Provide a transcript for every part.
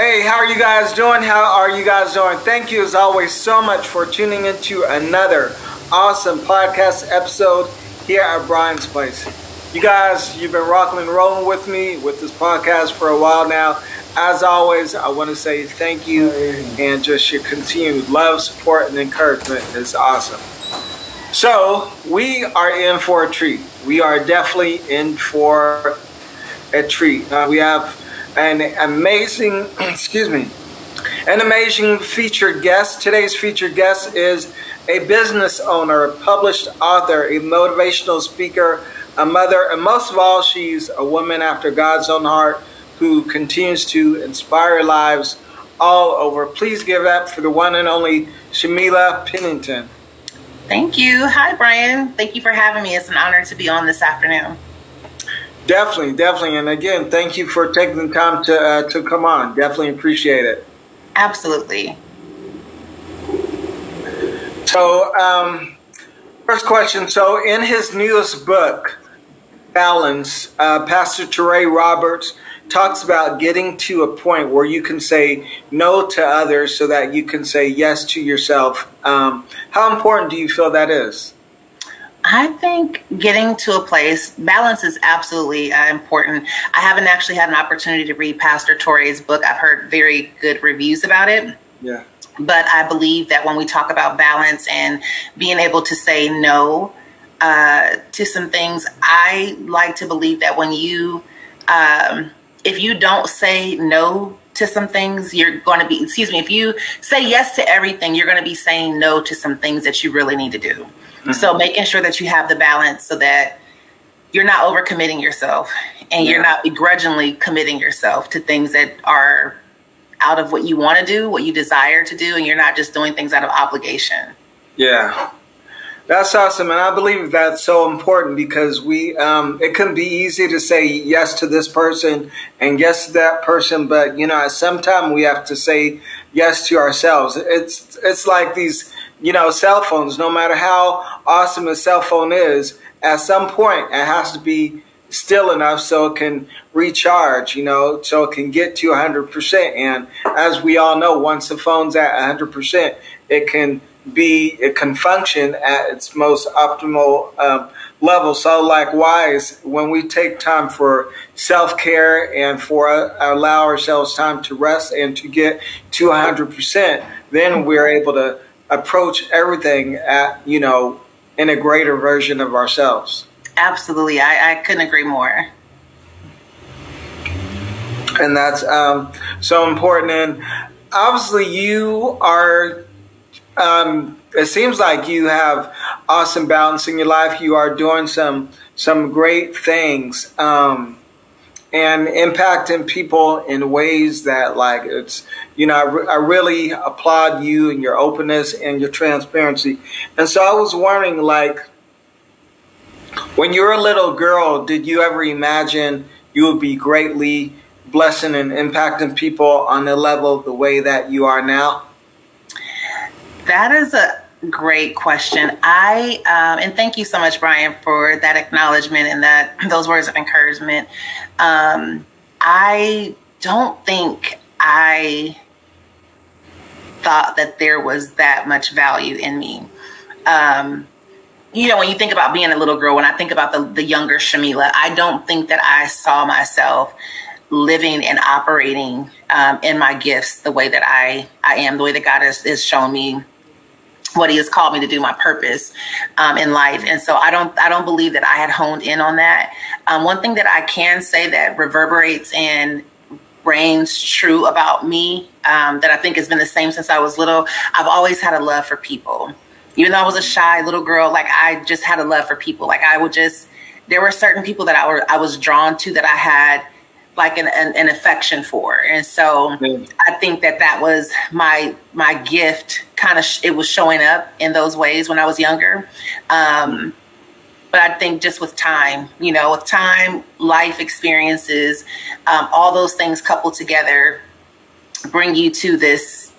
Hey, how are you guys doing? How are you guys doing? Thank you as always so much for tuning into another awesome podcast episode here at Brian's Place. You guys, you've been rocking and rolling with me with this podcast for a while now. As always, I want to say thank you and just your continued love, support, and encouragement is awesome. So, we are in for a treat. We are definitely in for a treat. Uh, we have an amazing, excuse me, an amazing featured guest. Today's featured guest is a business owner, a published author, a motivational speaker, a mother, and most of all, she's a woman after God's own heart who continues to inspire lives all over. Please give up for the one and only Shamilla Pennington. Thank you. Hi, Brian. Thank you for having me. It's an honor to be on this afternoon. Definitely, definitely, and again, thank you for taking the time to uh, to come on. Definitely appreciate it. Absolutely. So, um, first question. So, in his newest book, Balance, uh, Pastor Touré Roberts talks about getting to a point where you can say no to others so that you can say yes to yourself. Um, how important do you feel that is? I think getting to a place, balance is absolutely uh, important. I haven't actually had an opportunity to read Pastor Touré's book. I've heard very good reviews about it. Yeah. But I believe that when we talk about balance and being able to say no uh, to some things, I like to believe that when you, um, if you don't say no to some things, you're going to be, excuse me, if you say yes to everything, you're going to be saying no to some things that you really need to do. Mm-hmm. So making sure that you have the balance so that you're not overcommitting yourself and yeah. you're not begrudgingly committing yourself to things that are out of what you want to do, what you desire to do, and you're not just doing things out of obligation. Yeah. That's awesome, and I believe that's so important because we um, it can be easy to say yes to this person and yes to that person, but you know, at some time we have to say yes to ourselves. It's it's like these you know cell phones. No matter how awesome a cell phone is, at some point it has to be still enough so it can recharge, you know, so it can get to 100%. And as we all know, once the phone's at 100%, it can be, it can function at its most optimal um, level. So, likewise, when we take time for self care and for uh, allow ourselves time to rest and to get to 100%, then we're able to approach everything at, you know, in a greater version of ourselves. Absolutely. I, I couldn't agree more. And that's um, so important. And obviously, you are, um, it seems like you have awesome balance in your life. You are doing some, some great things. Um, and impacting people in ways that like it's you know I, re- I, really applaud you and your openness and your transparency and so i was wondering like when you were a little girl, did you ever imagine you would be greatly blessing and impacting people on the level the way that you are now? That is a great question. I um, and thank you so much, Brian, for that acknowledgement and that those words of encouragement. Um, I don't think I thought that there was that much value in me. Um, you know, when you think about being a little girl, when I think about the, the younger Shamilla, I don't think that I saw myself living and operating um, in my gifts the way that I, I am, the way that God has, has shown me what he has called me to do my purpose um, in life. And so i don't i don't believe that i had honed in on that. Um, one thing that i can say that reverberates and reigns true about me um, that i think has been the same since i was little i've always had a love for people. Even though I was a shy little girl, like I just had a love for people. Like I would just, there were certain people that I were I was drawn to that I had like an, an, an affection for, and so mm. I think that that was my my gift. Kind of, sh- it was showing up in those ways when I was younger. Um, but I think just with time, you know, with time, life experiences, um, all those things coupled together bring you to this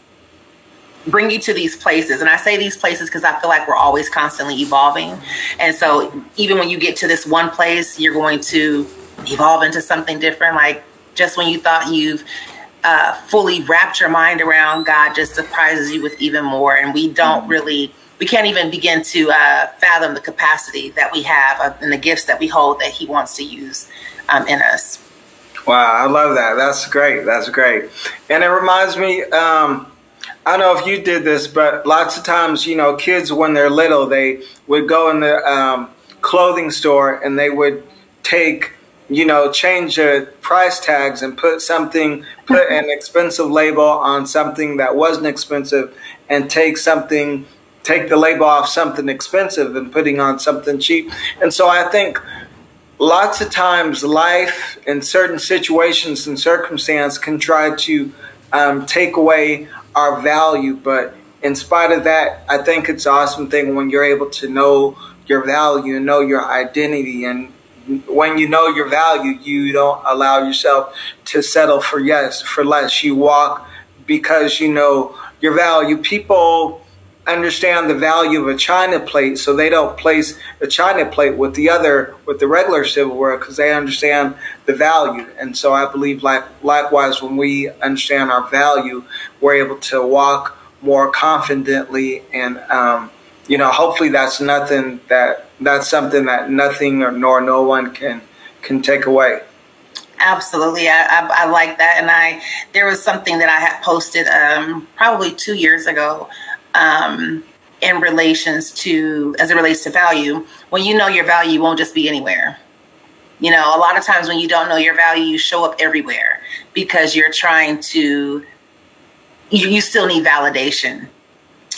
bring you to these places. And I say these places because I feel like we're always constantly evolving. And so even when you get to this one place, you're going to evolve into something different. Like just when you thought you've uh, fully wrapped your mind around, God just surprises you with even more. And we don't mm-hmm. really, we can't even begin to uh, fathom the capacity that we have and the gifts that we hold that He wants to use um, in us. Wow, I love that. That's great. That's great. And it reminds me, um, I don't know if you did this, but lots of times, you know, kids when they're little, they would go in the um, clothing store and they would take you know, change the price tags and put something, put an expensive label on something that wasn't expensive and take something, take the label off something expensive and putting on something cheap. And so I think lots of times life in certain situations and circumstance can try to um, take away our value. But in spite of that, I think it's an awesome thing when you're able to know your value and know your identity and when you know your value, you don't allow yourself to settle for yes, for less. You walk because you know your value. People understand the value of a china plate, so they don't place a china plate with the other with the regular silverware because they understand the value. And so I believe, like likewise, when we understand our value, we're able to walk more confidently and. Um, you know, hopefully that's nothing that that's something that nothing or nor no one can can take away. Absolutely, I, I, I like that, and I there was something that I had posted um, probably two years ago. Um, in relations to as it relates to value when you know your value you won't just be anywhere you know a lot of times when you don't know your value you show up everywhere because you're trying to you, you still need validation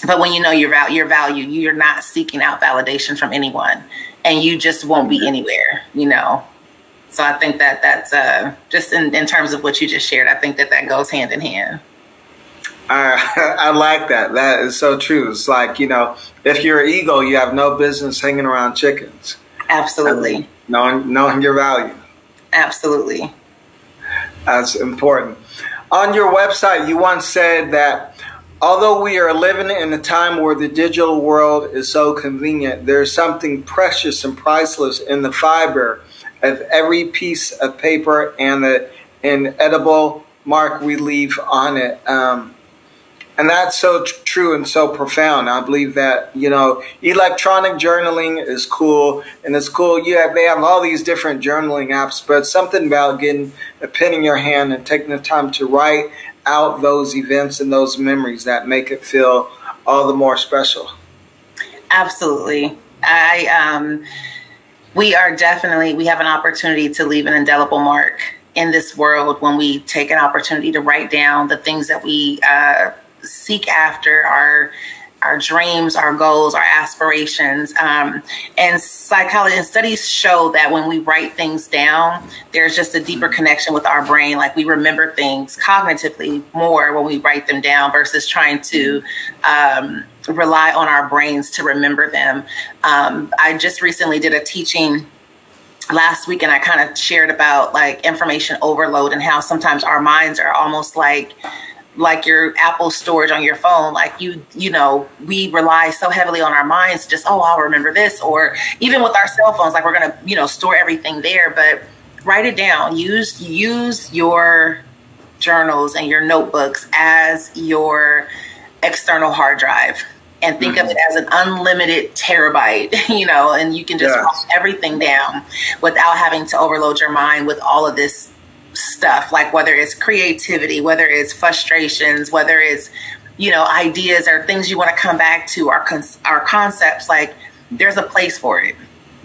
but when you know your value, your value, you're not seeking out validation from anyone, and you just won't be anywhere. You know. So I think that that's uh, just in, in terms of what you just shared. I think that that goes hand in hand. I, I like that. That is so true. It's like, you know, if you're an eagle, you have no business hanging around chickens. Absolutely. I mean, knowing, knowing your value. Absolutely. That's important. On your website, you once said that Although we are living in a time where the digital world is so convenient, there's something precious and priceless in the fiber of every piece of paper and the inedible mark we leave on it. Um, and that's so tr- true and so profound. I believe that you know electronic journaling is cool, and it's cool. You have they have all these different journaling apps, but something about getting a pen in your hand and taking the time to write out those events and those memories that make it feel all the more special. Absolutely. I um we are definitely we have an opportunity to leave an indelible mark in this world when we take an opportunity to write down the things that we uh, seek after our our dreams, our goals, our aspirations. Um, and psychology and studies show that when we write things down, there's just a deeper connection with our brain. Like we remember things cognitively more when we write them down versus trying to um, rely on our brains to remember them. Um, I just recently did a teaching last week and I kind of shared about like information overload and how sometimes our minds are almost like like your Apple storage on your phone. Like you, you know, we rely so heavily on our minds. Just oh, I'll remember this, or even with our cell phones, like we're gonna, you know, store everything there. But write it down. Use use your journals and your notebooks as your external hard drive and think mm-hmm. of it as an unlimited terabyte, you know, and you can just yes. write everything down without having to overload your mind with all of this stuff, like whether it's creativity, whether it's frustrations, whether it's you know ideas or things you want to come back to, our our concepts. Like there's a place for it.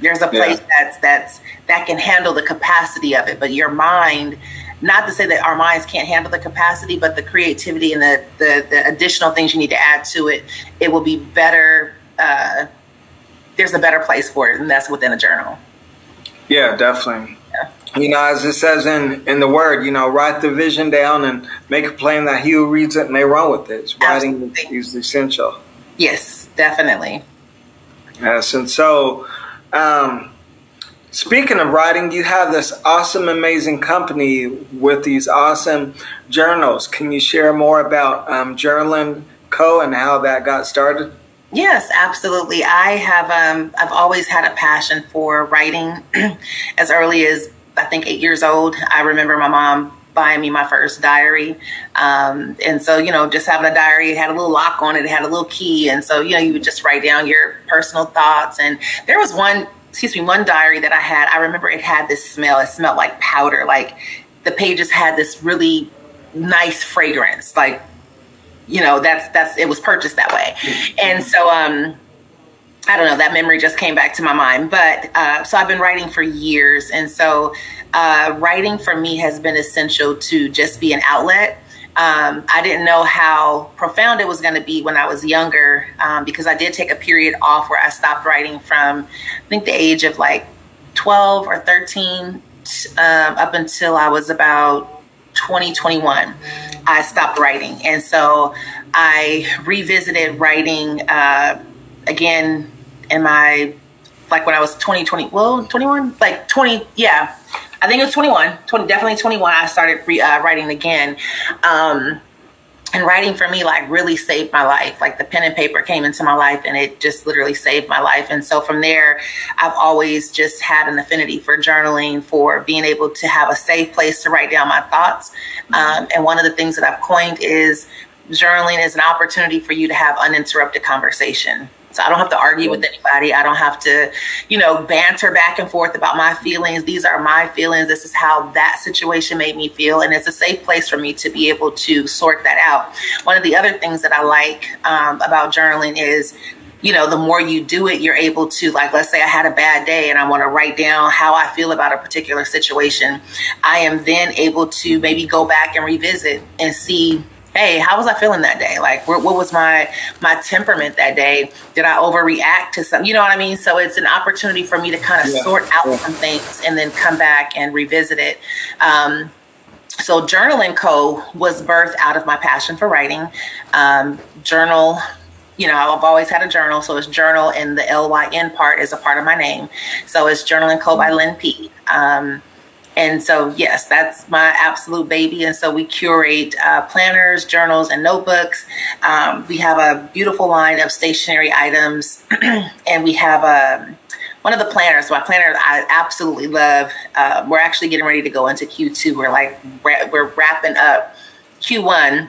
There's a place yeah. that's that's that can handle the capacity of it. But your mind, not to say that our minds can't handle the capacity, but the creativity and the the, the additional things you need to add to it, it will be better. Uh, there's a better place for it, and that's within a journal. Yeah, definitely you know, as it says in, in the word, you know, write the vision down and make a plan that he who reads it may run with it. Writing is essential. Yes, definitely. Yes, and so um, speaking of writing, you have this awesome, amazing company with these awesome journals. Can you share more about um, Journalyn Co. and how that got started? Yes, absolutely. I have um, I've always had a passion for writing as early as I think eight years old. I remember my mom buying me my first diary. Um, and so, you know, just having a diary, it had a little lock on it, it had a little key. And so, you know, you would just write down your personal thoughts. And there was one, excuse me, one diary that I had. I remember it had this smell. It smelled like powder. Like the pages had this really nice fragrance. Like, you know, that's, that's, it was purchased that way. And so, um, I don't know, that memory just came back to my mind. But uh, so I've been writing for years. And so uh, writing for me has been essential to just be an outlet. Um, I didn't know how profound it was going to be when I was younger um, because I did take a period off where I stopped writing from, I think, the age of like 12 or 13 um, up until I was about 2021. I stopped writing. And so I revisited writing uh, again in my like when I was 20, 20, well, 21, like 20, yeah, I think it was 21, 20, definitely 21. I started re, uh, writing again. Um, and writing for me like really saved my life. Like the pen and paper came into my life and it just literally saved my life. And so from there i've always just had an affinity for journaling for being able to have a safe place to write down my thoughts. Um, and one of the things that i've coined is journaling is an opportunity for you to have uninterrupted conversation I don't have to argue with anybody. I don't have to, you know, banter back and forth about my feelings. These are my feelings. This is how that situation made me feel. And it's a safe place for me to be able to sort that out. One of the other things that I like um, about journaling is you know, the more you do it, you're able to, like, let's say I had a bad day and I want to write down how I feel about a particular situation. I am then able to maybe go back and revisit and see hey how was i feeling that day like what, what was my my temperament that day did i overreact to something you know what i mean so it's an opportunity for me to kind of yeah. sort out yeah. some things and then come back and revisit it um, so journalyn co was birthed out of my passion for writing um, journal you know, I've always had a journal, so it's journal, and the L Y N part is a part of my name. So it's Journalyn Co by Lynn P. Um, and so, yes, that's my absolute baby. And so we curate uh, planners, journals, and notebooks. Um, we have a beautiful line of stationery items, and we have a um, one of the planners, my planner I absolutely love. Uh, we're actually getting ready to go into Q2. We're like we're wrapping up Q1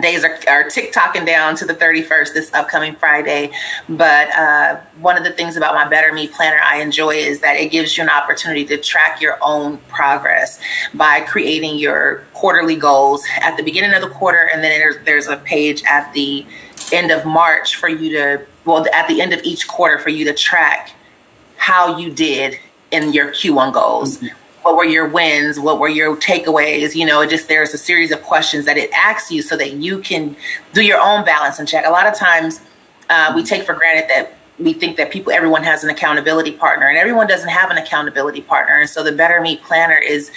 days are, are tick-tocking down to the 31st this upcoming friday. But uh, one of the things about my better me planner i enjoy is that it gives you an opportunity to track your own progress by creating your quarterly goals at the beginning of the quarter and then there's, there's a page at the end of march for you to well at the end of each quarter for you to track how you did in your q1 goals. Mm-hmm what were your wins? What were your takeaways? You know just there's a series of questions that it asks you so that you can do your own balance and check. A lot of times uh, we take for granted that we think that people everyone has an accountability partner and everyone doesn't have an accountability partner. And so the better me planner is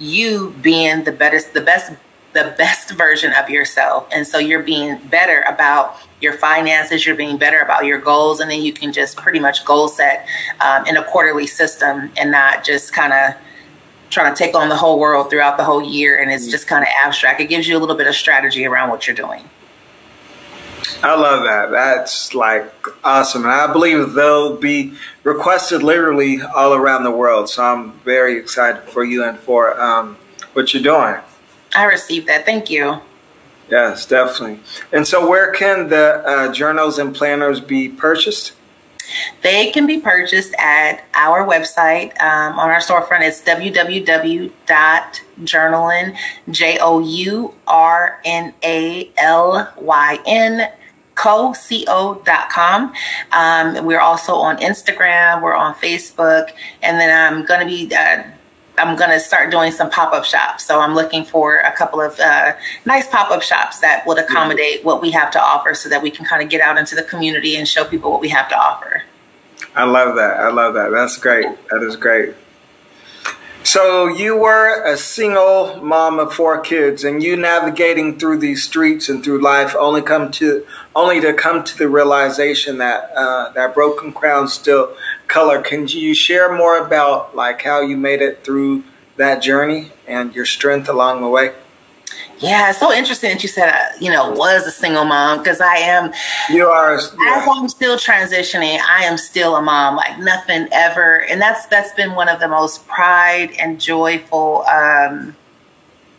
you being the best the best the best version of yourself. And so you're being better about your finances you're being better about your goals and then you can just pretty much goal set um, in a quarterly system and not just kind of trying to take on the whole world throughout the whole year and it's just kind of abstract. It gives you a little bit of strategy around what you're doing. I love that. That's like awesome and i believe they'll be requested literally all around the world so i'm very excited for you and for um, what you're doing. I received that. Thank you. Yes definitely. And so where can the uh, journals and planners be purchased they can be purchased at our website um, on our storefront. It's www.journalyn, J O U R N A L Y N co.com. Um, we're also on Instagram, we're on Facebook, and then I'm going to be uh, I'm going to start doing some pop up shops. So I'm looking for a couple of uh, nice pop up shops that would accommodate what we have to offer so that we can kind of get out into the community and show people what we have to offer. I love that. I love that. That's great. That is great. So you were a single mom of four kids, and you navigating through these streets and through life only come to only to come to the realization that uh, that broken crown still color. Can you share more about like how you made it through that journey and your strength along the way? Yeah, it's so interesting that you said, uh, you know, was a single mom because I am. You are. Yeah. As I'm still transitioning, I am still a mom. Like nothing ever, and that's that's been one of the most pride and joyful um,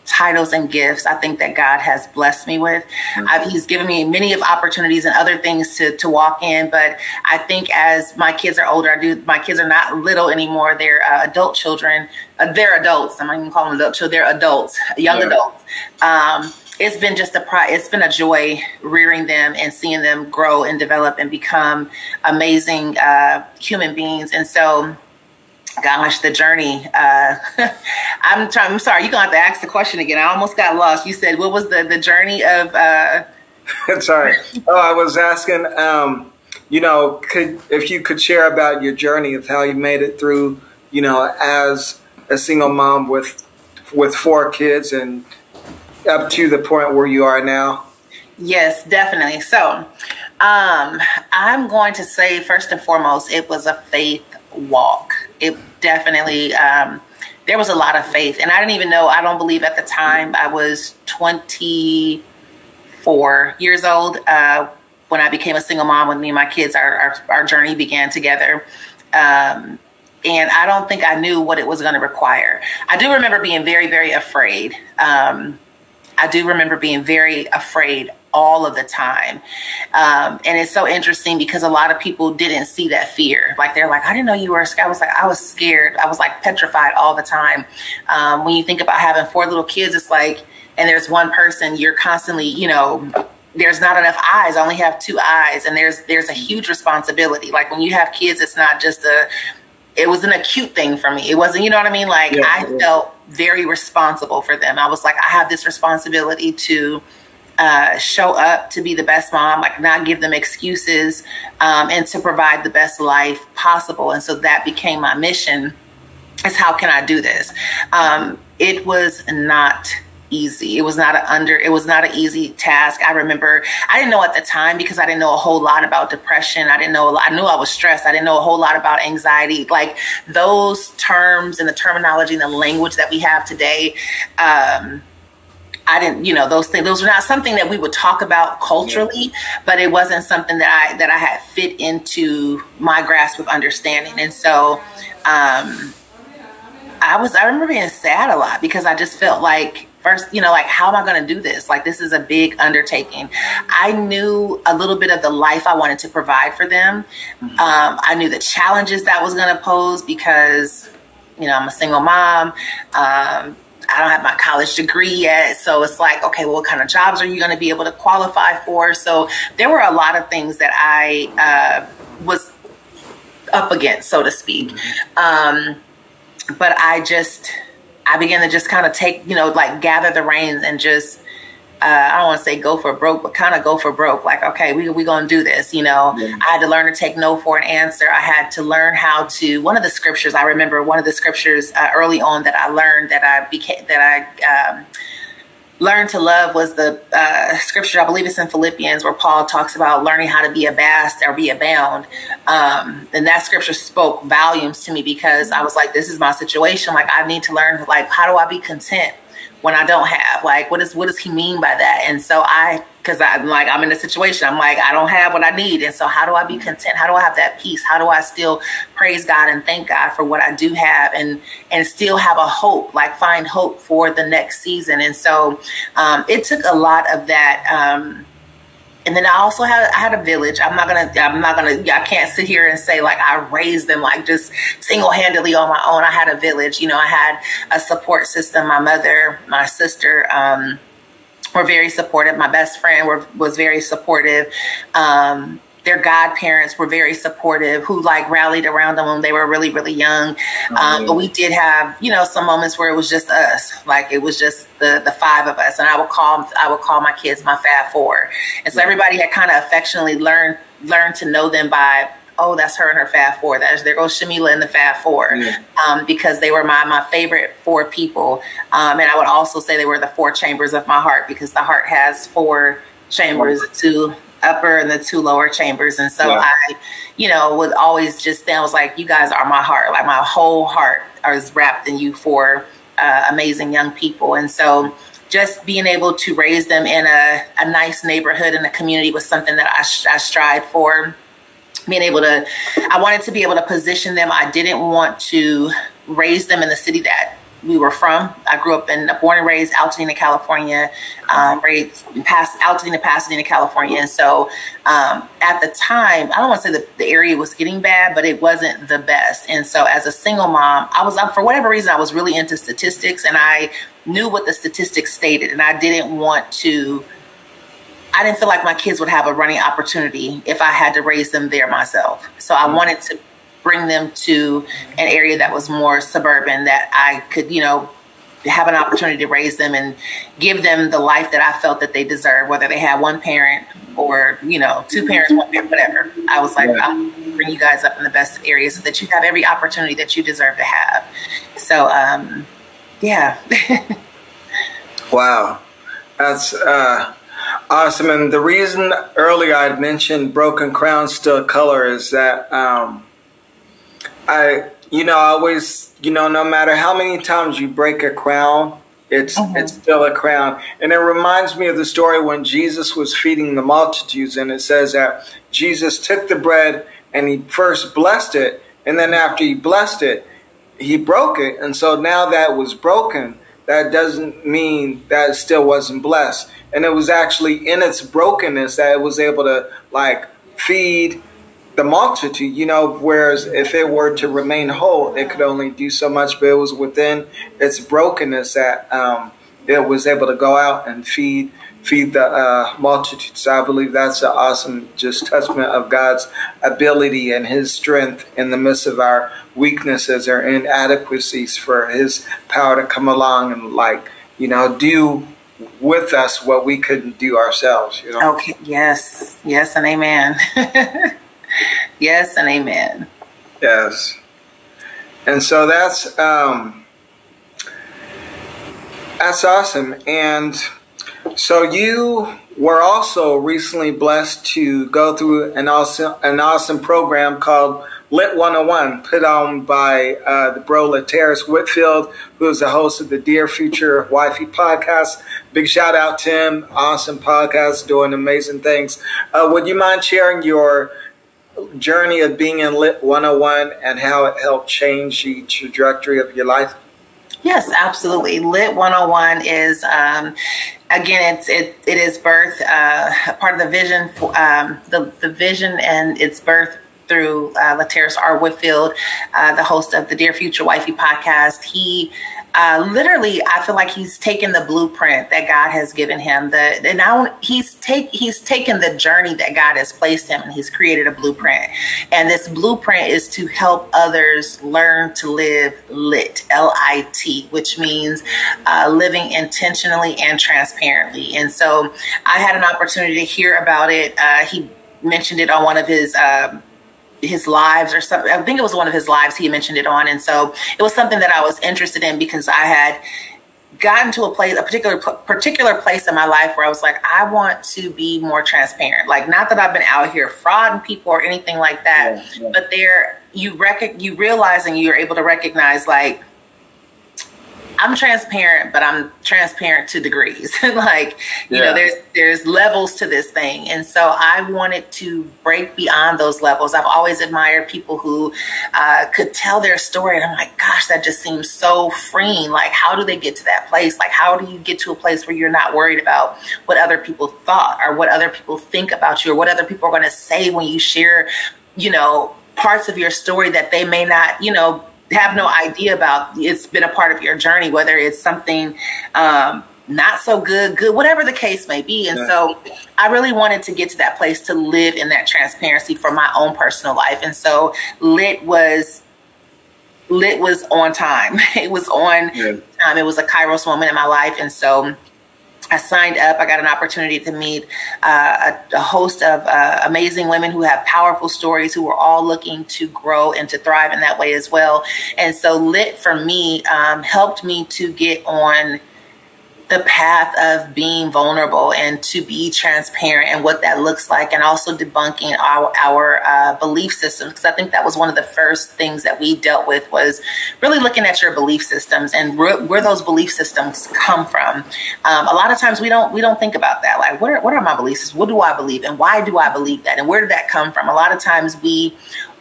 titles and gifts I think that God has blessed me with. Mm-hmm. he's given me many of opportunities and other things to to walk in, but I think as my kids are older, I do. My kids are not little anymore; they're uh, adult children. Uh, they're adults. I'm not even calling them adult children. They're adults, young yeah. adults. Um, it's been just a pri- it's been a joy rearing them and seeing them grow and develop and become amazing uh, human beings. And so gosh, the journey. Uh, I'm trying. I'm sorry. You're gonna have to ask the question again. I almost got lost. You said what was the the journey of? Uh... sorry. Oh, I was asking. Um, you know, could if you could share about your journey of how you made it through. You know, as a single mom with with four kids and up to the point where you are now. Yes, definitely. So, um, I'm going to say first and foremost, it was a faith walk. It definitely um, there was a lot of faith, and I didn't even know. I don't believe at the time I was 24 years old uh, when I became a single mom with me and my kids. Our our, our journey began together. Um, and I don't think I knew what it was going to require. I do remember being very, very afraid. Um, I do remember being very afraid all of the time. Um, and it's so interesting because a lot of people didn't see that fear. Like they're like, I didn't know you were scared. I was like, I was scared. I was like petrified all the time. Um, when you think about having four little kids, it's like, and there's one person, you're constantly, you know, there's not enough eyes. I only have two eyes, and there's there's a huge responsibility. Like when you have kids, it's not just a it was an acute thing for me. It wasn't, you know what I mean? Like yeah, I yeah. felt very responsible for them. I was like, I have this responsibility to uh, show up to be the best mom, like not give them excuses, um, and to provide the best life possible. And so that became my mission. Is how can I do this? Um, it was not easy. It was not an under, it was not an easy task. I remember I didn't know at the time because I didn't know a whole lot about depression. I didn't know lot, I knew I was stressed. I didn't know a whole lot about anxiety. Like those terms and the terminology and the language that we have today, um, I didn't, you know, those things. Those were not something that we would talk about culturally, but it wasn't something that I that I had fit into my grasp of understanding. And so, um, I was. I remember being sad a lot because I just felt like first, you know, like how am I going to do this? Like this is a big undertaking. I knew a little bit of the life I wanted to provide for them. Mm-hmm. Um, I knew the challenges that was going to pose because, you know, I'm a single mom. Um, I don't have my college degree yet. So it's like, okay, well, what kind of jobs are you going to be able to qualify for? So there were a lot of things that I uh, was up against, so to speak. Um, but I just, I began to just kind of take, you know, like gather the reins and just uh, I don't want to say go for broke, but kind of go for broke. Like, okay, we we gonna do this. You know, yeah. I had to learn to take no for an answer. I had to learn how to. One of the scriptures I remember, one of the scriptures uh, early on that I learned that I became that I. Um, learned to love was the uh, scripture i believe it's in philippians where paul talks about learning how to be a bast or be abound um, and that scripture spoke volumes to me because i was like this is my situation like i need to learn like how do i be content when I don't have? Like, what is what does he mean by that? And so I, because I'm like I'm in a situation, I'm like I don't have what I need, and so how do I be content? How do I have that peace? How do I still praise God and thank God for what I do have, and and still have a hope, like find hope for the next season? And so um, it took a lot of that. Um, and then I also had I had a village. I'm not gonna I'm not gonna I can't sit here and say like I raised them like just single handedly on my own. I had a village. You know, I had a support system. My mother, my sister. Um, were very supportive. My best friend were, was very supportive. Um, their godparents were very supportive, who like rallied around them when they were really, really young. Um, but we did have, you know, some moments where it was just us, like it was just the the five of us, and I would call I would call my kids my Fab Four, and so everybody had kind of affectionately learned learned to know them by oh, that's her and her Fab Four. That's there goes Shamilla and the Fab Four, yeah. um, because they were my my favorite four people. Um, and I would also say they were the four chambers of my heart because the heart has four chambers, two upper and the two lower chambers. And so I, you know, would always just then was like, you guys are my heart. Like my whole heart is wrapped in you for uh, amazing young people. And so just being able to raise them in a, a nice neighborhood and a community was something that I, I strive for. Being able to, I wanted to be able to position them. I didn't want to raise them in the city that we were from. I grew up in born and raised Altadena, California, um, raised past Altadena, Pasadena, California. And so um, at the time, I don't want to say that the area was getting bad, but it wasn't the best. And so as a single mom, I was for whatever reason I was really into statistics, and I knew what the statistics stated, and I didn't want to. I didn't feel like my kids would have a running opportunity if I had to raise them there myself. So I wanted to bring them to an area that was more suburban that I could, you know, have an opportunity to raise them and give them the life that I felt that they deserve, whether they had one parent or, you know, two parents, one parent, whatever. I was like, I'll bring you guys up in the best areas so that you have every opportunity that you deserve to have. So, um, yeah. wow. That's uh, awesome. And the reason earlier I mentioned Broken Crown Still Color is that um, I, you know, I always, you know, no matter how many times you break a crown, it's mm-hmm. it's still a crown. And it reminds me of the story when Jesus was feeding the multitudes, and it says that Jesus took the bread and he first blessed it, and then after he blessed it, he broke it. And so now that was broken, that doesn't mean that it still wasn't blessed. And it was actually in its brokenness that it was able to like feed the multitude, you know, whereas if it were to remain whole, it could only do so much, but it was within its brokenness that um, it was able to go out and feed feed the uh, multitude. So I believe that's an awesome just testament of God's ability and His strength in the midst of our weaknesses or inadequacies for His power to come along and like you know do with us what we couldn't do ourselves. You know? Okay. Yes. Yes, and amen. yes and amen. Yes. And so that's um, that's awesome. And so you were also recently blessed to go through an awesome an awesome program called Lit 101, put on by uh, the bro Laterras Whitfield, who is the host of the Dear Future Wifey podcast. Big shout out to him. Awesome podcast, doing amazing things. Uh, would you mind sharing your journey of being in Lit 101 and how it helped change the trajectory of your life? Yes, absolutely. Lit 101 is, um, again, it's, it, it is birth, uh, part of the vision, for, um, the, the vision and its birth through uh, Laterras R. Whitfield, uh, the host of the Dear Future Wifey podcast. He uh, literally, I feel like he's taken the blueprint that God has given him. The and now he's take he's taken the journey that God has placed him, and he's created a blueprint. And this blueprint is to help others learn to live lit, L I T, which means uh, living intentionally and transparently. And so, I had an opportunity to hear about it. Uh, he mentioned it on one of his. Um, his lives or something. I think it was one of his lives he mentioned it on. And so it was something that I was interested in because I had gotten to a place, a particular particular place in my life where I was like, I want to be more transparent. Like, not that I've been out here frauding people or anything like that, yeah, yeah. but there you rec- you realize and you're able to recognize like I'm transparent, but I'm transparent to degrees. like, you yeah. know, there's there's levels to this thing. And so I wanted to break beyond those levels. I've always admired people who uh, could tell their story. And I'm like, gosh, that just seems so freeing. Like, how do they get to that place? Like, how do you get to a place where you're not worried about what other people thought or what other people think about you or what other people are going to say when you share, you know, parts of your story that they may not, you know, have no idea about. It's been a part of your journey, whether it's something um, not so good, good, whatever the case may be. And yeah. so I really wanted to get to that place to live in that transparency for my own personal life. And so lit was lit was on time. It was on yeah. time. It was a Kairos moment in my life. And so I signed up. I got an opportunity to meet uh, a, a, host of uh, amazing women who have powerful stories, who were all looking to grow and to thrive in that way as well. And so, Lit for me um, helped me to get on the path of being vulnerable and to be transparent and what that looks like and also debunking our, our uh, belief systems. Because i think that was one of the first things that we dealt with was really looking at your belief systems and where, where those belief systems come from. Um, a lot of times we don't we don't think about that. Like what are, what are my beliefs what do i believe and why do i believe that? And where did that come from? A lot of times we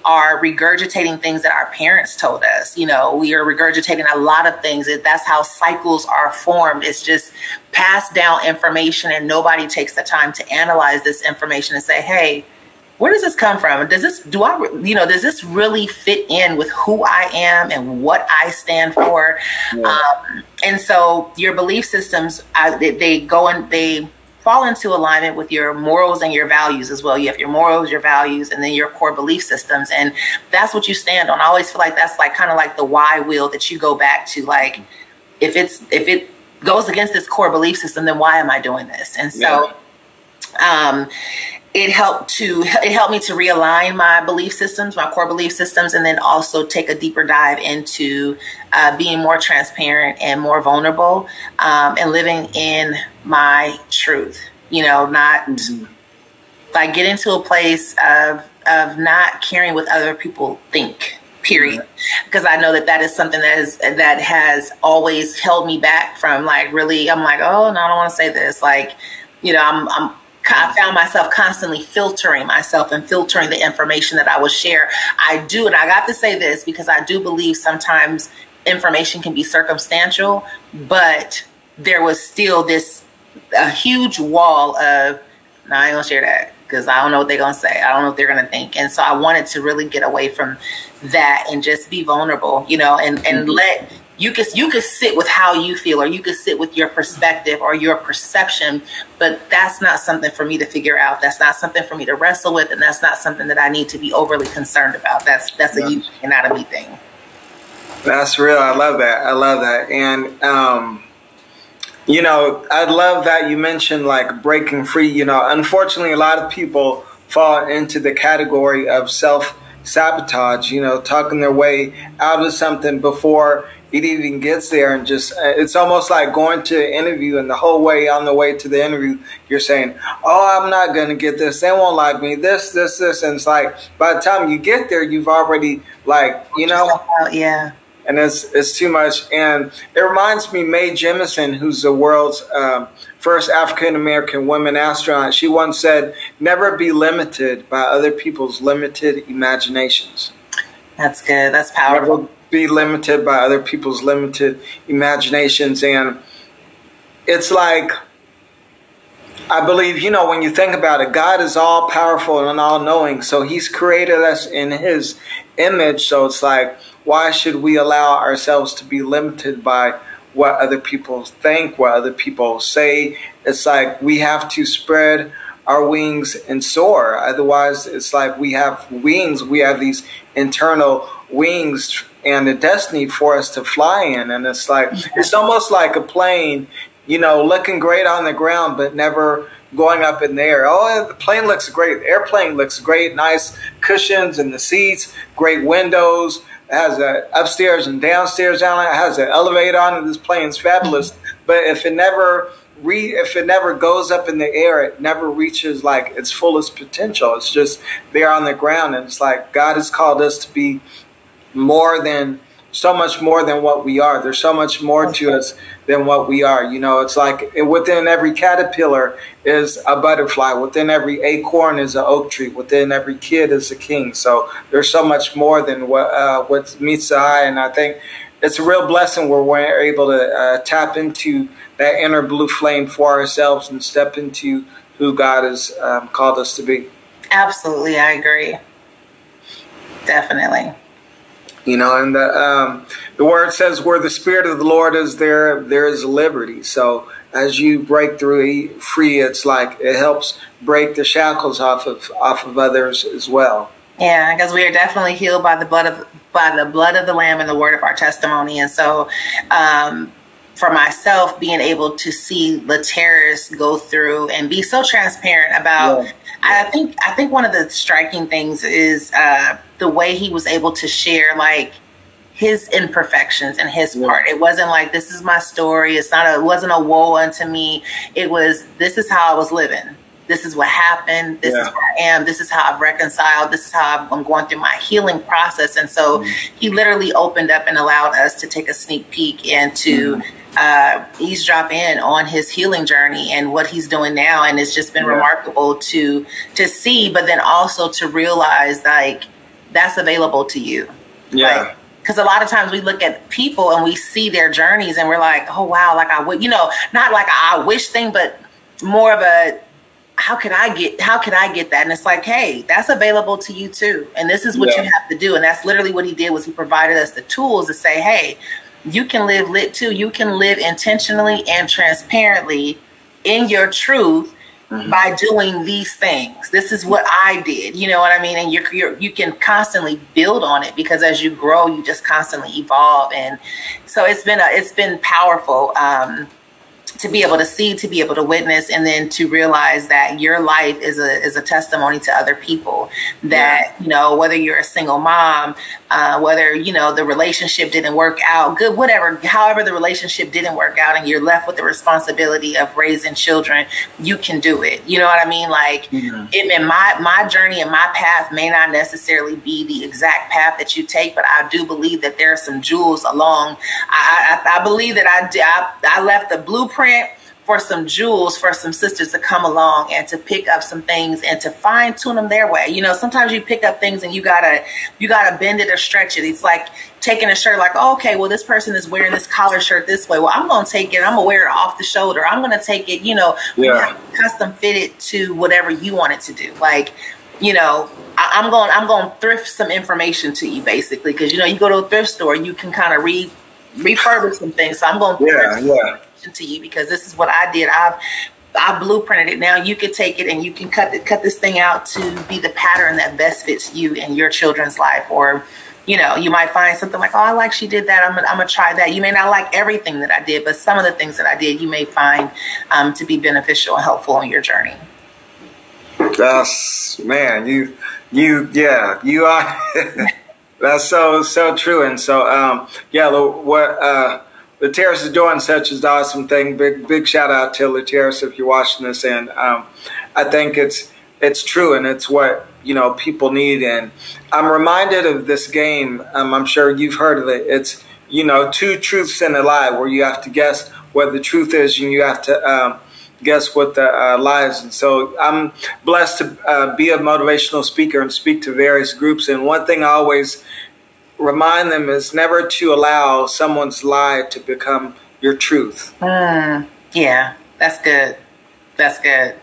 are regurgitating things that our parents told us. You know, we are regurgitating a lot of things. That's how cycles are formed. It's just passed down information, and nobody takes the time to analyze this information and say, hey, where does this come from? Does this, do I, you know, does this really fit in with who I am and what I stand for? Yeah. Um, and so your belief systems, I, they, they go and they, fall into alignment with your morals and your values as well. You have your morals, your values, and then your core belief systems. And that's what you stand on. I always feel like that's like kind of like the why wheel that you go back to. Like if it's if it goes against this core belief system, then why am I doing this? And so yeah. um it helped to it helped me to realign my belief systems my core belief systems and then also take a deeper dive into uh, being more transparent and more vulnerable um, and living in my truth you know not mm-hmm. like get into a place of of not caring what other people think period because i know that that is something that is that has always held me back from like really i'm like oh no i don't want to say this like you know i'm i'm I found myself constantly filtering myself and filtering the information that I would share. I do, and I got to say this because I do believe sometimes information can be circumstantial, but there was still this a huge wall of, no, I ain't gonna share that because I don't know what they're gonna say. I don't know what they're gonna think. And so I wanted to really get away from that and just be vulnerable, you know, and and mm-hmm. let you could you could sit with how you feel or you could sit with your perspective or your perception but that's not something for me to figure out. That's not something for me to wrestle with and that's not something that i need to be overly concerned about. That's that's a you and not a me thing. That's real. I love that. I love that. And um you know i love that you mentioned like breaking free. You know unfortunately a lot of people fall into the category of self sabotage you know talking their way out of something before it even gets there and just uh, it's almost like going to an interview and the whole way on the way to the interview you're saying oh i'm not going to get this. They won't like me. This this this. And it's like by the time you get there you've already like you know? yeah. And it's it's too much. And it reminds me mae jemison who's the world's um, first african american woman astronaut she once said never be limited by other people's limited imaginations. That's good. That's powerful. Never, be limited by other people's limited imaginations. And it's like, I believe, you know, when you think about it, God is all powerful and all knowing. So he's created us in his image. So it's like, why should we allow ourselves to be limited by what other people think, what other people say? It's like we have to spread our wings and soar. Otherwise, it's like we have wings, we have these internal wings and a destiny for us to fly in. And it's like, it's almost like a plane, you know, looking great on the ground, but never going up in the air. Oh, the plane looks great. The airplane looks great. Nice cushions in the seats, great windows. It has a upstairs and downstairs it. It has an elevator on it. This plane's fabulous. But if it never re if it never goes up in the air, it never reaches like its fullest potential. It's just there on the ground, and it's like God has called us to be more than so much more than what we are. There's so much more to us than what we are. You know, it's like within every caterpillar is a butterfly. Within every acorn is an oak tree. Within every kid is a king. So there's so much more than what uh, what meets the eye. And I think it's a real blessing where we're able to uh, tap into that inner blue flame for ourselves and step into who God has um, called us to be. Absolutely, I agree. Definitely. You know, and the um, the word says, "Where the spirit of the Lord is, there there is liberty." So as you break through free, it's like it helps break the shackles off of off of others as well. Yeah, because we are definitely healed by the blood of by the blood of the Lamb and the word of our testimony, and so. Um, for myself, being able to see Laterras go through and be so transparent about yeah. I think I think one of the striking things is uh, the way he was able to share like his imperfections and his yeah. part. It wasn't like this is my story. It's not a it wasn't a woe unto me. It was this is how I was living. This is what happened. This yeah. is where I am. This is how I've reconciled. This is how I'm going through my healing process. And so mm. he literally opened up and allowed us to take a sneak peek into mm uh, eavesdrop in on his healing journey and what he's doing now, and it's just been yeah. remarkable to to see, but then also to realize like that's available to you. Yeah. because a lot of times we look at people and we see their journeys and we're like, oh wow, like I would, you know, not like I wish thing, but more of a how can I get how can I get that? And it's like, hey, that's available to you too. And this is what yeah. you have to do. And that's literally what he did was he provided us the tools to say, hey, you can live lit too. You can live intentionally and transparently in your truth mm-hmm. by doing these things. This is what I did. You know what I mean? And you're, you're, you can constantly build on it because as you grow, you just constantly evolve. And so it's been a, it's been powerful. Um, to be able to see, to be able to witness, and then to realize that your life is a is a testimony to other people. That yeah. you know, whether you're a single mom, uh, whether you know the relationship didn't work out, good, whatever, however the relationship didn't work out, and you're left with the responsibility of raising children, you can do it. You know what I mean? Like, mm-hmm. it, my my journey and my path may not necessarily be the exact path that you take, but I do believe that there are some jewels along. I I, I believe that I, I I left the blueprint for some jewels for some sisters to come along and to pick up some things and to fine tune them their way. You know, sometimes you pick up things and you gotta you gotta bend it or stretch it. It's like taking a shirt, like, oh, okay, well, this person is wearing this collar shirt this way. Well, I'm gonna take it. I'm gonna wear it off the shoulder. I'm gonna take it. You know, yeah. custom fit it to whatever you want it to do. Like, you know, I, am going I'm going to thrift some information to you basically because you know you go to a thrift store, you can kind of re refurbish some things. So I'm going to yeah yeah to you because this is what I did. I've I blueprinted it. Now you can take it and you can cut it, cut this thing out to be the pattern that best fits you and your children's life. Or, you know, you might find something like, oh, I like she did that. I'm gonna, I'm gonna try that. You may not like everything that I did, but some of the things that I did, you may find um, to be beneficial and helpful on your journey. That's man, you, you, yeah, you are. that's so so true. And so, um, yeah, what. Uh, The terrace is doing such an awesome thing. Big big shout out to the Terrace if you're watching this, and um, I think it's it's true and it's what you know people need. And I'm reminded of this game. Um, I'm sure you've heard of it. It's you know two truths and a lie, where you have to guess what the truth is, and you have to um, guess what the uh, lie is. And so I'm blessed to uh, be a motivational speaker and speak to various groups. And one thing I always remind them is never to allow someone's lie to become your truth. Mm, yeah, that's good. That's good.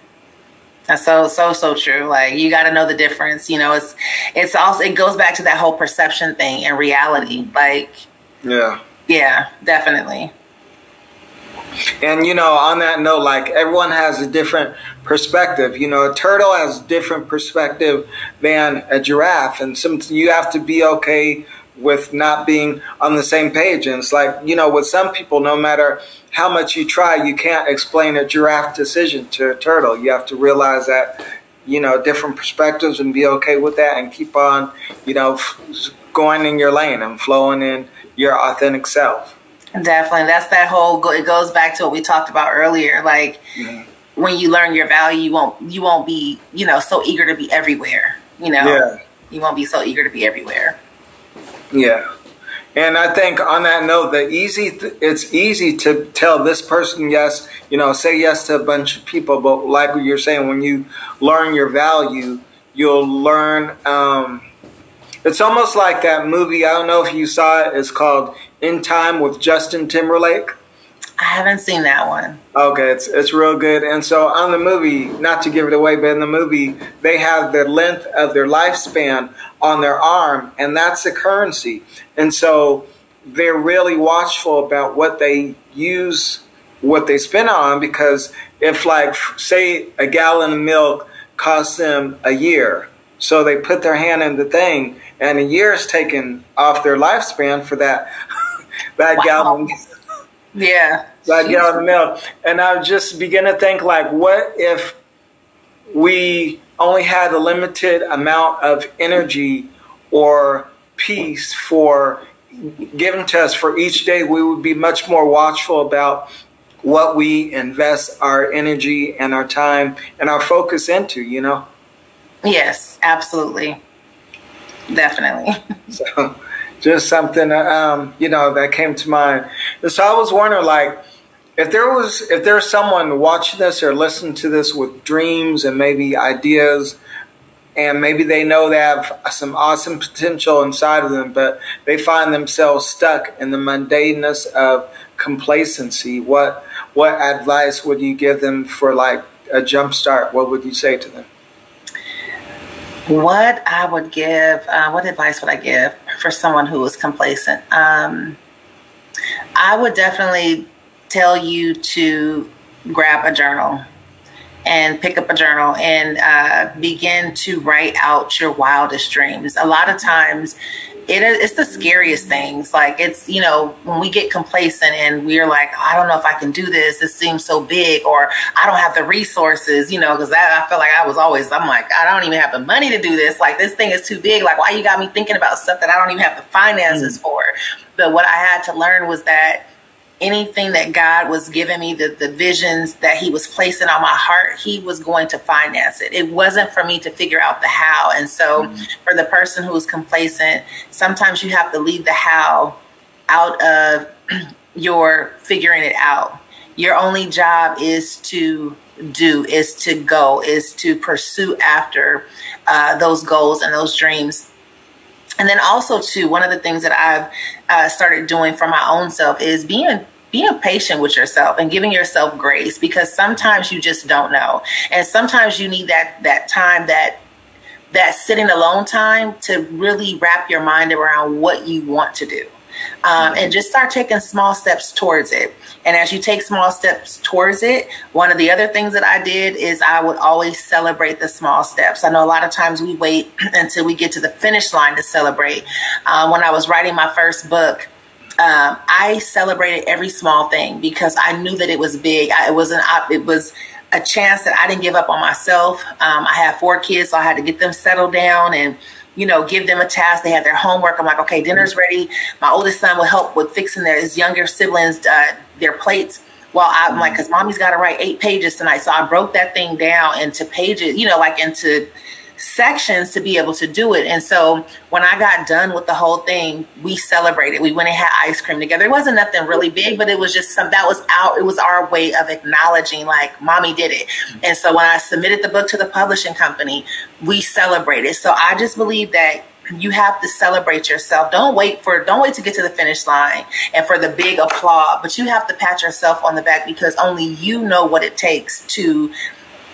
That's so so so true. Like you got to know the difference. You know, it's it's also it goes back to that whole perception thing and reality. Like, yeah, yeah, definitely. And you know, on that note, like everyone has a different perspective. You know, a turtle has a different perspective than a giraffe, and some you have to be okay with not being on the same page. And it's like, you know, with some people, no matter how much you try, you can't explain a giraffe decision to a turtle. You have to realize that, you know, different perspectives and be okay with that and keep on, you know, going in your lane and flowing in your authentic self. Definitely. That's that whole, it goes back to what we talked about earlier. Like, mm-hmm. when you learn your value, you won't, you won't be, you know, so eager to be everywhere, you know? Yeah. You won't be so eager to be everywhere. Yeah. And I think on that note, the easy th- it's easy to tell this person yes, you know, say yes to a bunch of people, but like what you're saying, when you learn your value, you'll learn. Um, it's almost like that movie. I don't know if you saw it. It's called In Time with Justin Timberlake. I haven't seen that one. Okay, it's it's real good. And so on the movie, not to give it away, but in the movie, they have the length of their lifespan on their arm, and that's the currency. And so they're really watchful about what they use, what they spend on, because if like say a gallon of milk costs them a year, so they put their hand in the thing, and a year is taken off their lifespan for that that wow. gallon yeah. So I get on the mail. And I just begin to think like, what if we only had a limited amount of energy or peace for given to us for each day, we would be much more watchful about what we invest our energy and our time and our focus into, you know? Yes, absolutely. Definitely. So just something um, you know that came to mind. So I was wondering, like, if there was if there's someone watching this or listening to this with dreams and maybe ideas and maybe they know they have some awesome potential inside of them, but they find themselves stuck in the mundaneness of complacency. What what advice would you give them for like a jump start? What would you say to them? What I would give, uh, what advice would I give for someone who is complacent? Um, I would definitely tell you to grab a journal and pick up a journal and uh, begin to write out your wildest dreams. A lot of times, it is it's the scariest things. Like it's you know when we get complacent and we're like, oh, I don't know if I can do this. This seems so big, or I don't have the resources. You know, because I feel like I was always. I'm like, I don't even have the money to do this. Like this thing is too big. Like why you got me thinking about stuff that I don't even have the finances mm. for. But what I had to learn was that anything that God was giving me, the, the visions that He was placing on my heart, He was going to finance it. It wasn't for me to figure out the how. And so, mm-hmm. for the person who is complacent, sometimes you have to leave the how out of your figuring it out. Your only job is to do, is to go, is to pursue after uh, those goals and those dreams and then also too one of the things that i've uh, started doing for my own self is being being patient with yourself and giving yourself grace because sometimes you just don't know and sometimes you need that that time that that sitting alone time to really wrap your mind around what you want to do um, and just start taking small steps towards it. And as you take small steps towards it, one of the other things that I did is I would always celebrate the small steps. I know a lot of times we wait until we get to the finish line to celebrate. Uh, when I was writing my first book, um, I celebrated every small thing because I knew that it was big. I, it was an it was a chance that I didn't give up on myself. Um, I have four kids, so I had to get them settled down and you know give them a task. They had their homework. I'm like, okay, dinner's ready. My oldest son will help with fixing their his younger siblings uh, their plates. Well, I'm like, because mommy's got to write eight pages tonight, so I broke that thing down into pages. You know, like into sections to be able to do it. And so when I got done with the whole thing, we celebrated. We went and had ice cream together. It wasn't nothing really big, but it was just some that was out. It was our way of acknowledging like mommy did it. And so when I submitted the book to the publishing company, we celebrated. So I just believe that you have to celebrate yourself. Don't wait for don't wait to get to the finish line and for the big applause, but you have to pat yourself on the back because only you know what it takes to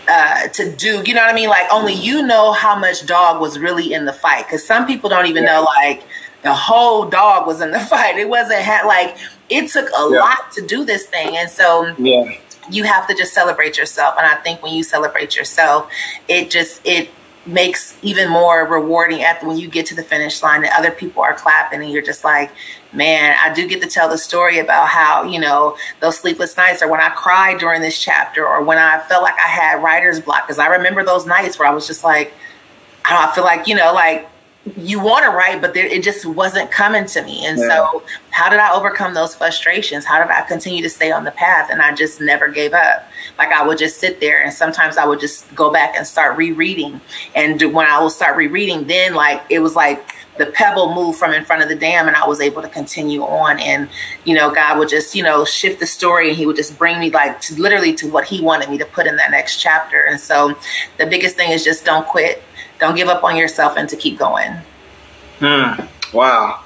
uh, to do. You know what I mean? Like only you know how much dog was really in the fight. Because some people don't even yeah. know like the whole dog was in the fight. It wasn't ha- like it took a yeah. lot to do this thing, and so yeah. you have to just celebrate yourself. And I think when you celebrate yourself, it just it makes even more rewarding after when you get to the finish line and other people are clapping and you're just like man i do get to tell the story about how you know those sleepless nights or when i cried during this chapter or when i felt like i had writer's block because i remember those nights where i was just like i, feel like you know like you want to write, but there, it just wasn't coming to me. And yeah. so, how did I overcome those frustrations? How did I continue to stay on the path? And I just never gave up. Like I would just sit there, and sometimes I would just go back and start rereading. And when I would start rereading, then like it was like the pebble moved from in front of the dam, and I was able to continue on. And you know, God would just you know shift the story, and He would just bring me like to literally to what He wanted me to put in that next chapter. And so, the biggest thing is just don't quit don't give up on yourself and to keep going. Hmm. Wow.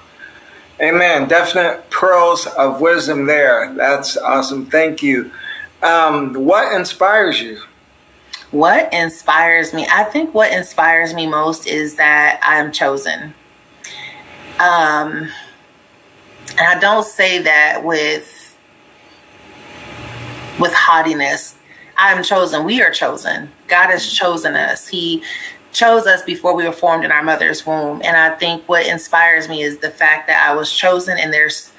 Amen. Definite pearls of wisdom there. That's awesome. Thank you. Um, what inspires you? What inspires me? I think what inspires me most is that I am chosen. Um, and I don't say that with with haughtiness. I am chosen. We are chosen. God has chosen us. He chose us before we were formed in our mother's womb. And I think what inspires me is the fact that I was chosen and there's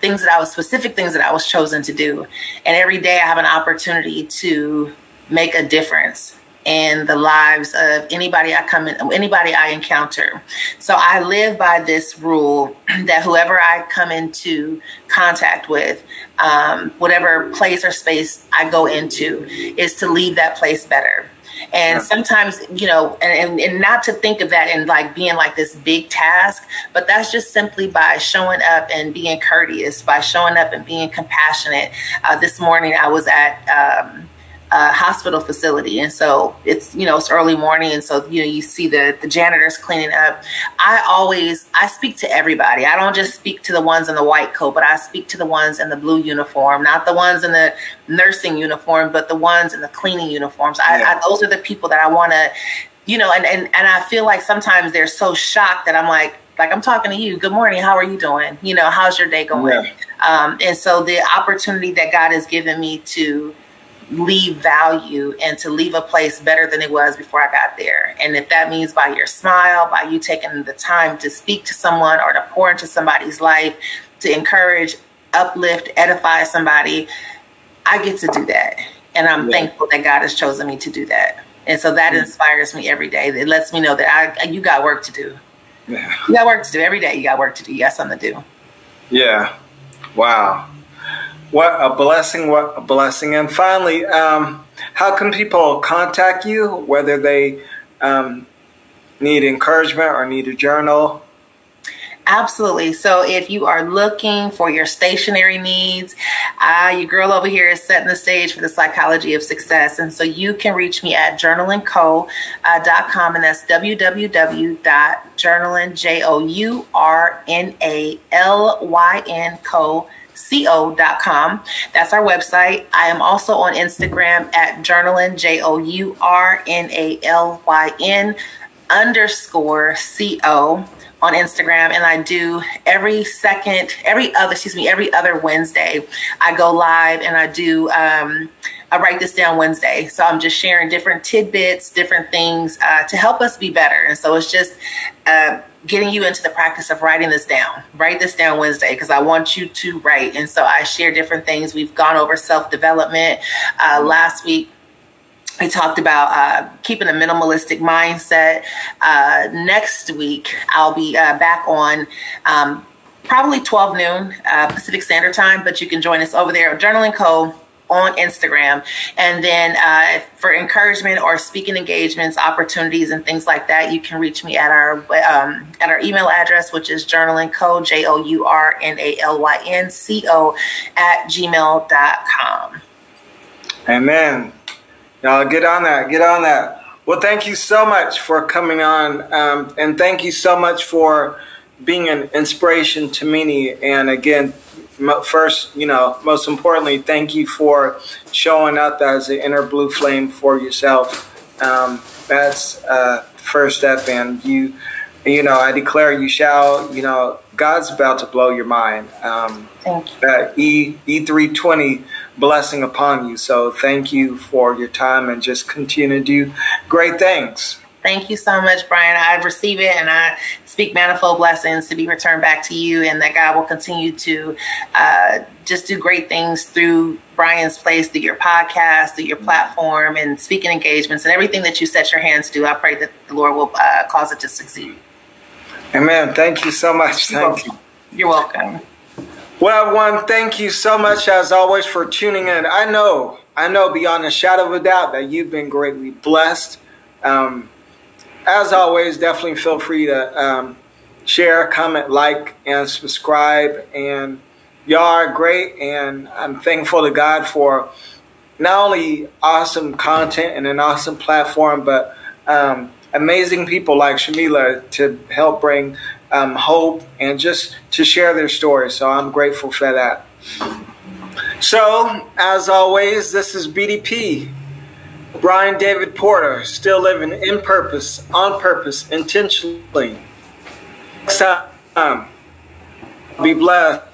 things that I was specific things that I was chosen to do. And every day I have an opportunity to make a difference in the lives of anybody I come in, anybody I encounter. So I live by this rule that whoever I come into contact with, um, whatever place or space I go into, is to leave that place better. And sometimes, you know, and, and not to think of that in like being like this big task, but that's just simply by showing up and being courteous, by showing up and being compassionate. Uh, this morning, I was at, um, uh, hospital facility, and so it's you know it's early morning, and so you know you see the the janitors cleaning up. I always I speak to everybody. I don't just speak to the ones in the white coat, but I speak to the ones in the blue uniform, not the ones in the nursing uniform, but the ones in the cleaning uniforms. I, I those are the people that I want to, you know, and and and I feel like sometimes they're so shocked that I'm like like I'm talking to you. Good morning. How are you doing? You know, how's your day going? Yeah. Um, and so the opportunity that God has given me to leave value and to leave a place better than it was before I got there. And if that means by your smile, by you taking the time to speak to someone or to pour into somebody's life, to encourage, uplift, edify somebody, I get to do that. And I'm yeah. thankful that God has chosen me to do that. And so that mm-hmm. inspires me every day. It lets me know that I you got work to do. Yeah. You got work to do every day. You got work to do. You got something to do. Yeah. Wow. What a blessing, what a blessing. And finally, um, how can people contact you, whether they um, need encouragement or need a journal? Absolutely. So if you are looking for your stationery needs, uh, your girl over here is setting the stage for the psychology of success. And so you can reach me at journalynco.com, uh, and that's www.journalyn, J O U R N A L Y N co co.com. That's our website. I am also on Instagram at journalyn, J O U R N A L Y N underscore co on Instagram and I do every second, every other, excuse me, every other Wednesday, I go live and I do, um, I write this down Wednesday. So I'm just sharing different tidbits, different things uh, to help us be better. And so it's just, uh, getting you into the practice of writing this down. Write this down Wednesday because I want you to write. And so I share different things. We've gone over self development. Uh, last week, I talked about uh, keeping a minimalistic mindset. Uh, next week, I'll be uh, back on. Um, probably 12 noon uh, Pacific Standard Time, but you can join us over there at Journalyn Co on Instagram. And then uh, for encouragement or speaking engagements, opportunities, and things like that, you can reach me at our um, at our email address, which is journalynco, J O U R N A L Y N C O, at gmail.com. Amen. Y'all get on that. Get on that. Well, thank you so much for coming on. Um, and thank you so much for being an inspiration to many. And again, first, you know, most importantly, thank you for showing up as the inner blue flame for yourself. Um, that's uh, first step, and you, you know, I declare you shall. You know, God's about to blow your mind. Um, thank you. That E E three twenty blessing upon you. So thank you for your time, and just continue to do great things. Thank you so much, Brian. I receive it and I speak manifold blessings to be returned back to you, and that God will continue to uh, just do great things through Brian's place, through your podcast, through your platform, and speaking engagements, and everything that you set your hands to. I pray that the Lord will uh, cause it to succeed. Amen. Thank you so much. Thank you. You're welcome. Well, one, thank you so much as always for tuning in. I know, I know beyond a shadow of a doubt that you've been greatly blessed. Um, as always, definitely feel free to um, share, comment, like, and subscribe. And y'all are great, and I'm thankful to God for not only awesome content and an awesome platform, but um, amazing people like Shamilla to help bring um, hope and just to share their stories. So I'm grateful for that. So, as always, this is BDP. Brian David Porter, still living in purpose, on purpose, intentionally. Next time, be blessed.